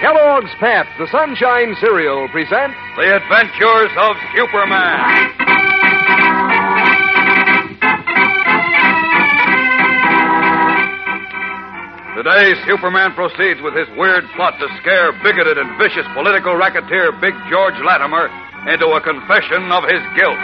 Kellogg's Pep, the Sunshine Cereal, presents The Adventures of Superman. Today, Superman proceeds with his weird plot to scare bigoted and vicious political racketeer Big George Latimer into a confession of his guilt.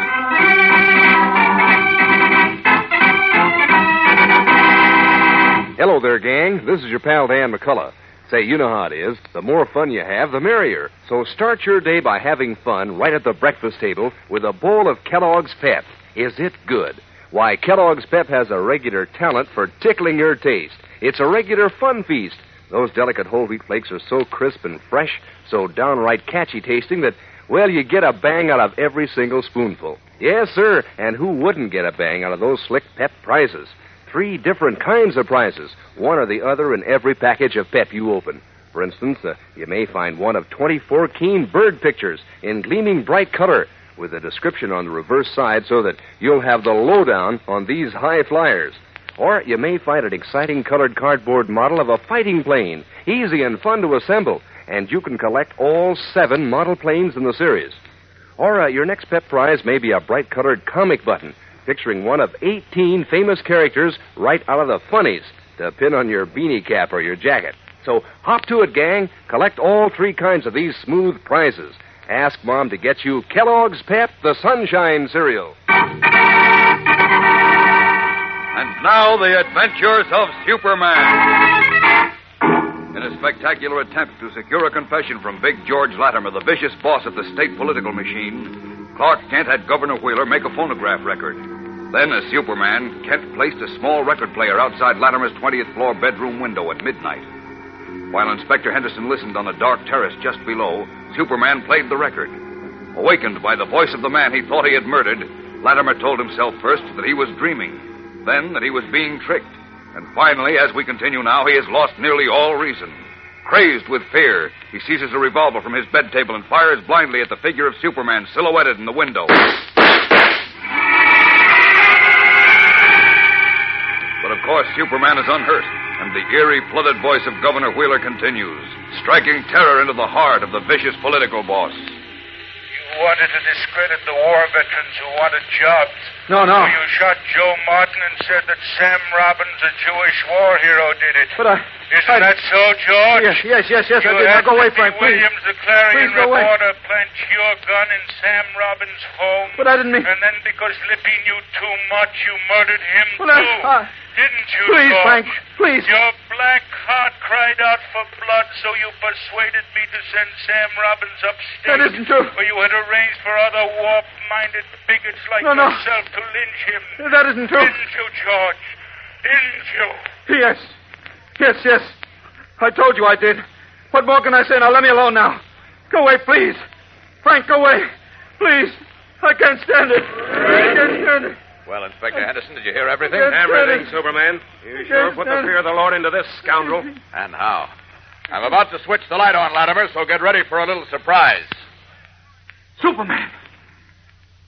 Hello there, gang. This is your pal Dan McCullough. Say, you know how it is. The more fun you have, the merrier. So start your day by having fun right at the breakfast table with a bowl of Kellogg's Pep. Is it good? Why, Kellogg's Pep has a regular talent for tickling your taste. It's a regular fun feast. Those delicate whole wheat flakes are so crisp and fresh, so downright catchy tasting that, well, you get a bang out of every single spoonful. Yes, sir, and who wouldn't get a bang out of those slick Pep prizes? Three different kinds of prizes, one or the other in every package of Pep you open. For instance, uh, you may find one of 24 keen bird pictures in gleaming bright color with a description on the reverse side so that you'll have the lowdown on these high flyers. Or you may find an exciting colored cardboard model of a fighting plane, easy and fun to assemble, and you can collect all seven model planes in the series. Or uh, your next pep prize may be a bright colored comic button picturing one of 18 famous characters right out of the funnies to pin on your beanie cap or your jacket. So hop to it, gang. Collect all three kinds of these smooth prizes. Ask Mom to get you Kellogg's Pep, the Sunshine Cereal. And now, the adventures of Superman. In a spectacular attempt to secure a confession from Big George Latimer, the vicious boss of the state political machine, Clark Kent had Governor Wheeler make a phonograph record. Then, as Superman, Kent placed a small record player outside Latimer's 20th floor bedroom window at midnight. While Inspector Henderson listened on a dark terrace just below, Superman played the record. Awakened by the voice of the man he thought he had murdered, Latimer told himself first that he was dreaming, then that he was being tricked, and finally, as we continue now, he has lost nearly all reason. Crazed with fear, he seizes a revolver from his bed table and fires blindly at the figure of Superman silhouetted in the window. But course, Superman is unhurt, and the eerie, flooded voice of Governor Wheeler continues, striking terror into the heart of the vicious political boss. You wanted to discredit the war veterans who wanted jobs. No, no. So you shot Joe Martin and said that Sam Robbins, a Jewish war hero, did it. But I. Isn't I- that so, George? Yes, yes, yes, yes. I You did. Now had go away, Libby Frank, please. Williams, the Clarion Please go away. reporter, plant your gun in Sam Robbins' home. But I didn't mean. And then because Lippy knew too much, you murdered him Well, I- too. I- Didn't you, Please, George? Frank, please. Your black heart cried out for blood, so you persuaded me to send Sam Robbins upstate. That isn't true. Where you had arranged for other warp-minded bigots like No, no. yourself to lynch him. That isn't true. Didn't you, George? Didn't you? Yes. Yes, yes. I told you I did. What more can I say? Now let me alone now. Go away, please. Frank, go away. Please. I can't stand it. I can't stand it. Well, Inspector uh, Henderson, did you hear everything? Everything. Superman. You sure put the fear of the Lord into this scoundrel. And how? I'm about to switch the light on, Latimer, so get ready for a little surprise. Superman.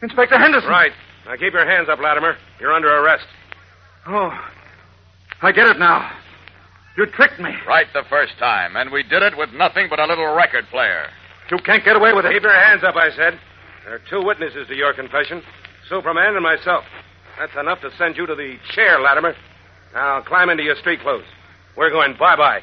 Inspector Henderson. Right. Now keep your hands up, Latimer. You're under arrest. Oh. I get it now. You tricked me. Right the first time, and we did it with nothing but a little record player. You can't get away with it. Keep your hands up, I said. There are two witnesses to your confession Superman and myself. That's enough to send you to the chair, Latimer. Now climb into your street clothes. We're going bye bye.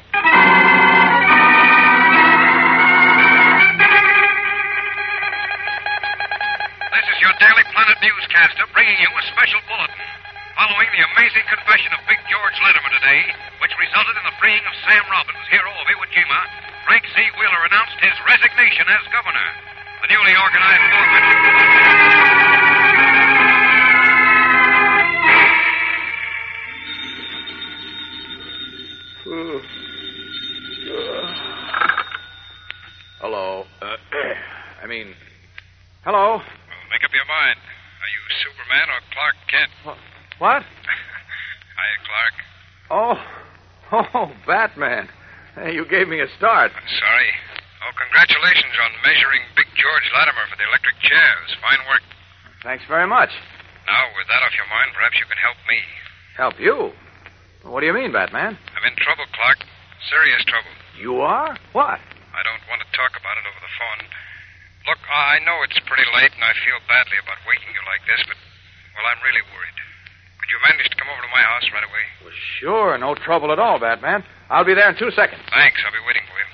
This is your Daily Planet newscaster bringing you a special bulletin. Following the amazing confession of Big George Latimer today, which resulted in the freeing of Sam Robbins, hero of Iwo Jima, Frank C. Wheeler announced his resignation as governor. The newly organized movement. Hello. Uh, I mean, hello. Well, make up your mind. Are you Superman or Clark Kent? What? Hiya, Clark. Oh, oh, Batman. Hey, you gave me a start. I'm sorry. Oh, congratulations on measuring Big George Latimer for the electric chairs. Fine work. Thanks very much. Now, with that off your mind, perhaps you can help me. Help you? What do you mean, Batman? I'm in trouble, Clark. Serious trouble. You are? What? I don't want to talk about it over the phone. Look, I know it's pretty late, and I feel badly about waking you like this, but, well, I'm really worried. Could you manage to come over to my house right away? Well, sure, no trouble at all, Batman. I'll be there in two seconds. Thanks. I'll be waiting for you.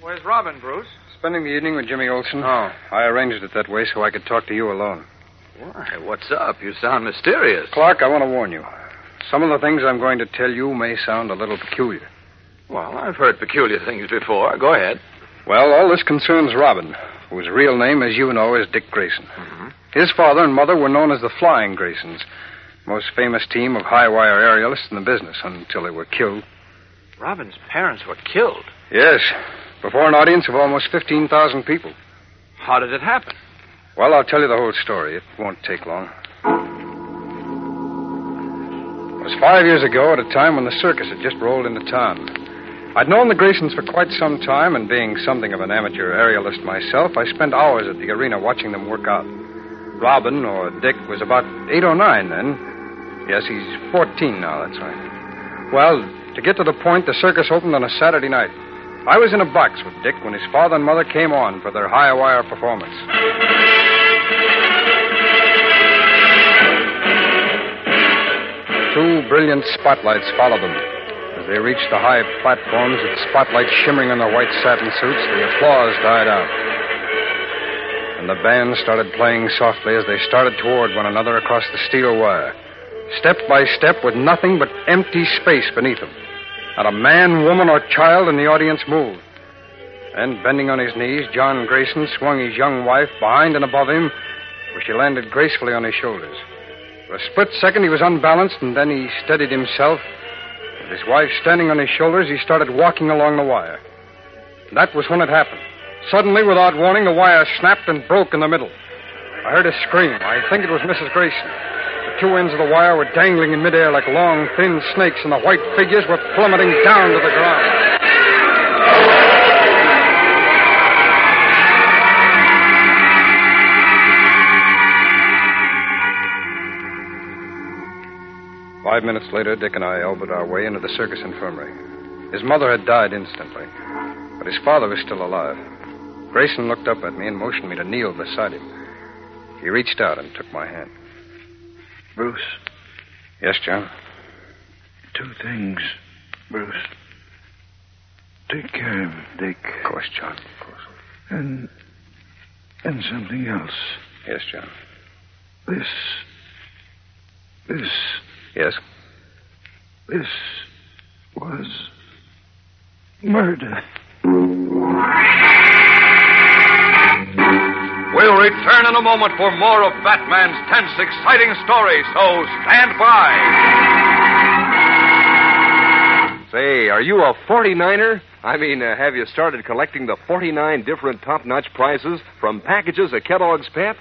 Where's Robin, Bruce? Spending the evening with Jimmy Olsen. Oh. I arranged it that way so I could talk to you alone. Why, what's up? You sound mysterious. Clark, I want to warn you. Some of the things I'm going to tell you may sound a little peculiar. Well, I've heard peculiar things before. Go ahead. Well, all this concerns Robin, whose real name, as you know, is Dick Grayson. Mm-hmm. His father and mother were known as the Flying Graysons, most famous team of high wire aerialists in the business until they were killed. Robin's parents were killed. Yes, before an audience of almost 15,000 people. How did it happen? Well, I'll tell you the whole story. It won't take long. It was five years ago at a time when the circus had just rolled into town. I'd known the Graysons for quite some time, and being something of an amateur aerialist myself, I spent hours at the arena watching them work out. Robin, or Dick, was about eight or nine then. Yes, he's 14 now, that's right. Well, to get to the point, the circus opened on a Saturday night. I was in a box with Dick when his father and mother came on for their high wire performance. Two brilliant spotlights followed them. As they reached the high platforms with spotlights shimmering on their white satin suits, the applause died out. And the band started playing softly as they started toward one another across the steel wire, step by step with nothing but empty space beneath them. Not a man, woman, or child in the audience moved. Then, bending on his knees, John Grayson swung his young wife behind and above him, where she landed gracefully on his shoulders. For a split second, he was unbalanced, and then he steadied himself. With his wife standing on his shoulders, he started walking along the wire. That was when it happened. Suddenly, without warning, the wire snapped and broke in the middle. I heard a scream. I think it was Mrs. Grayson. Two ends of the wire were dangling in midair like long, thin snakes, and the white figures were plummeting down to the ground. Five minutes later, Dick and I elbowed our way into the circus infirmary. His mother had died instantly, but his father was still alive. Grayson looked up at me and motioned me to kneel beside him. He reached out and took my hand. Bruce, Yes, John? two things, Bruce. Take care of Dick. Of course, John. Of course. And. and something else. Yes, John. This. This. Yes? This was. murder. We'll return in a moment for more of Batman's tense, exciting story, so stand by. Say, are you a 49er? I mean, uh, have you started collecting the 49 different top notch prizes from packages of Kellogg's Pep?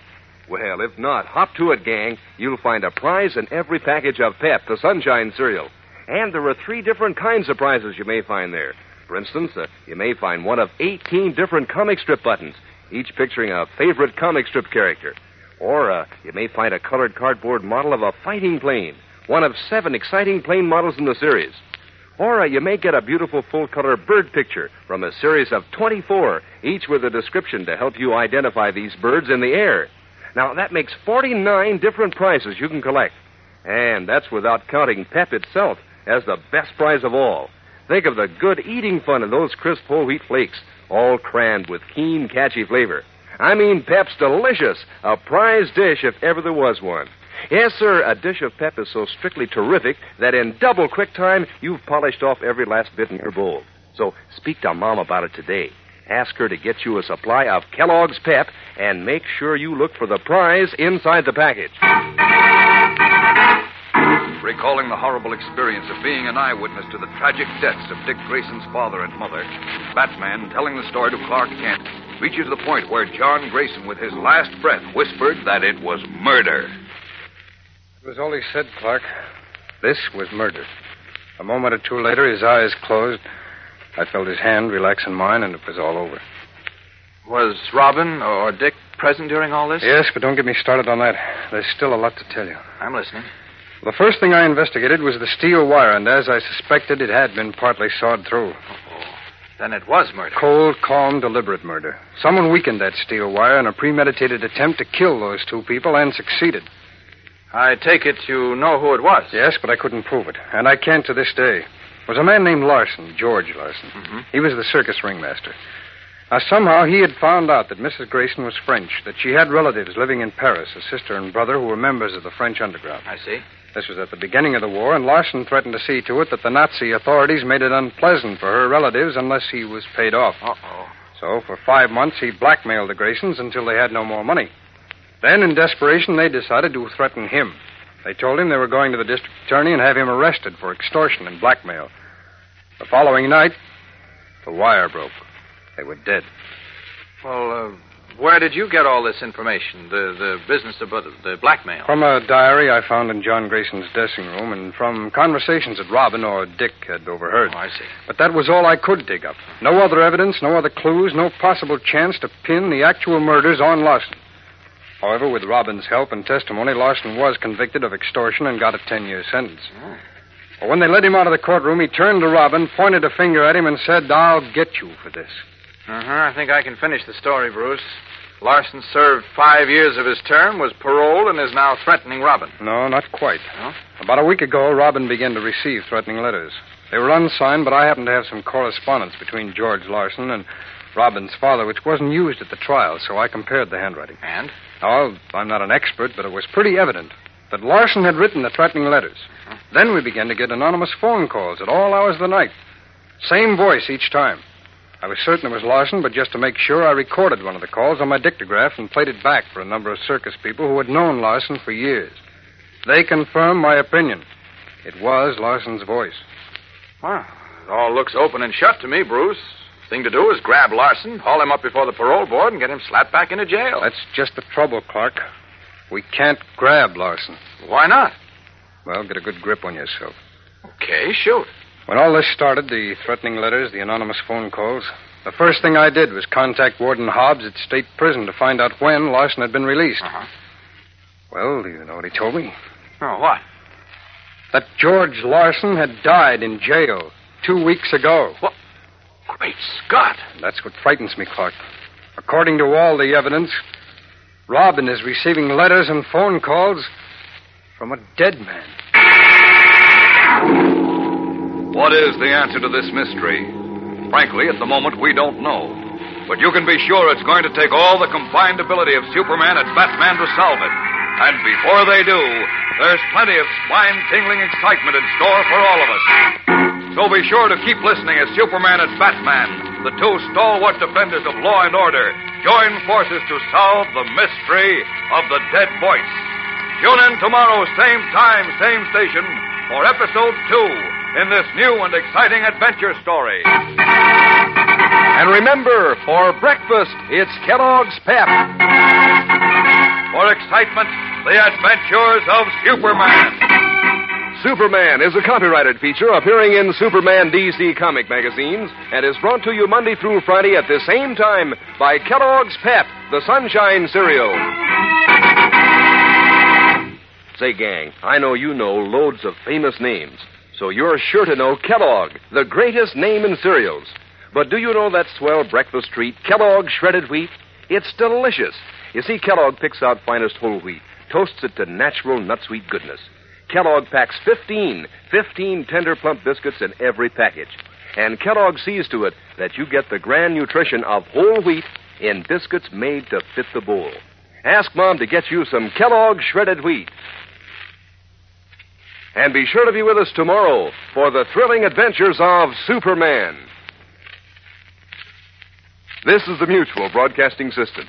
Well, if not, hop to it, gang. You'll find a prize in every package of Pep, the Sunshine cereal. And there are three different kinds of prizes you may find there. For instance, uh, you may find one of 18 different comic strip buttons, each picturing a favorite comic strip character. Or uh, you may find a colored cardboard model of a fighting plane, one of seven exciting plane models in the series. Or uh, you may get a beautiful full color bird picture from a series of 24, each with a description to help you identify these birds in the air. Now, that makes 49 different prizes you can collect. And that's without counting Pep itself as the best prize of all. Think of the good eating fun of those crisp whole wheat flakes, all crammed with keen, catchy flavor. I mean, Pep's delicious. A prize dish if ever there was one. Yes, sir, a dish of Pep is so strictly terrific that in double quick time, you've polished off every last bit in your bowl. So speak to Mom about it today. Ask her to get you a supply of Kellogg's Pep and make sure you look for the prize inside the package. Recalling the horrible experience of being an eyewitness to the tragic deaths of Dick Grayson's father and mother, Batman, telling the story to Clark Kent, reaches the point where John Grayson, with his last breath, whispered that it was murder. It was all he said, Clark. This was murder. A moment or two later, his eyes closed. I felt his hand relax in mine, and it was all over. Was Robin or Dick present during all this? Yes, but don't get me started on that. There's still a lot to tell you. I'm listening. The first thing I investigated was the steel wire, and as I suspected, it had been partly sawed through. Oh, then it was murder. Cold, calm, deliberate murder. Someone weakened that steel wire in a premeditated attempt to kill those two people and succeeded. I take it you know who it was. Yes, but I couldn't prove it, and I can't to this day. It was a man named Larson, George Larson. Mm-hmm. He was the circus ringmaster. Now, somehow he had found out that Mrs. Grayson was French, that she had relatives living in Paris, a sister and brother who were members of the French underground. I see. This was at the beginning of the war, and Larson threatened to see to it that the Nazi authorities made it unpleasant for her relatives unless he was paid off. Uh-oh. So, for five months, he blackmailed the Graysons until they had no more money. Then, in desperation, they decided to threaten him. They told him they were going to the district attorney and have him arrested for extortion and blackmail. The following night, the wire broke. They were dead. Well, uh, where did you get all this information? The the business about the blackmail? From a diary I found in John Grayson's dressing room and from conversations that Robin or Dick had overheard. Oh, I see. But that was all I could dig up. No other evidence, no other clues, no possible chance to pin the actual murders on Larson. However, with Robin's help and testimony, Larson was convicted of extortion and got a 10 year sentence. Oh. Well, when they led him out of the courtroom, he turned to Robin, pointed a finger at him, and said, I'll get you for this. Uh huh. I think I can finish the story, Bruce. Larson served five years of his term, was paroled, and is now threatening Robin. No, not quite. No? About a week ago, Robin began to receive threatening letters. They were unsigned, but I happened to have some correspondence between George Larson and Robin's father, which wasn't used at the trial, so I compared the handwriting. And? Oh, I'm not an expert, but it was pretty evident that Larson had written the threatening letters. Then we began to get anonymous phone calls at all hours of the night. Same voice each time. I was certain it was Larson, but just to make sure, I recorded one of the calls on my dictograph and played it back for a number of circus people who had known Larson for years. They confirmed my opinion. It was Larson's voice. Well, it all looks open and shut to me, Bruce. Thing to do is grab Larson, haul him up before the parole board, and get him slapped back into jail. That's just the trouble, Clark. We can't grab Larson. Why not? Well, get a good grip on yourself. Okay, shoot. When all this started, the threatening letters, the anonymous phone calls, the first thing I did was contact Warden Hobbs at State Prison to find out when Larson had been released. Uh-huh. Well, do you know what he told me? Oh, what? That George Larson had died in jail two weeks ago. What? Great Scott. That's what frightens me, Clark. According to all the evidence, Robin is receiving letters and phone calls from a dead man. What is the answer to this mystery? Frankly, at the moment, we don't know. But you can be sure it's going to take all the combined ability of Superman and Batman to solve it. And before they do, there's plenty of spine tingling excitement in store for all of us. So be sure to keep listening as Superman and Batman, the two stalwart defenders of law and order, join forces to solve the mystery of the dead voice. Tune in tomorrow, same time, same station, for episode two in this new and exciting adventure story. And remember, for breakfast, it's Kellogg's Pep. For excitement, the adventures of Superman. Superman is a copyrighted feature appearing in Superman DC comic magazines and is brought to you Monday through Friday at the same time by Kellogg's Pep, the Sunshine Cereal. Say, gang, I know you know loads of famous names, so you're sure to know Kellogg, the greatest name in cereals. But do you know that swell breakfast treat, Kellogg Shredded Wheat? It's delicious. You see, Kellogg picks out finest whole wheat, toasts it to natural nut sweet goodness. Kellogg packs 15, 15 tender plump biscuits in every package. And Kellogg sees to it that you get the grand nutrition of whole wheat in biscuits made to fit the bowl. Ask Mom to get you some Kellogg Shredded Wheat. And be sure to be with us tomorrow for the thrilling adventures of Superman. This is the Mutual Broadcasting System.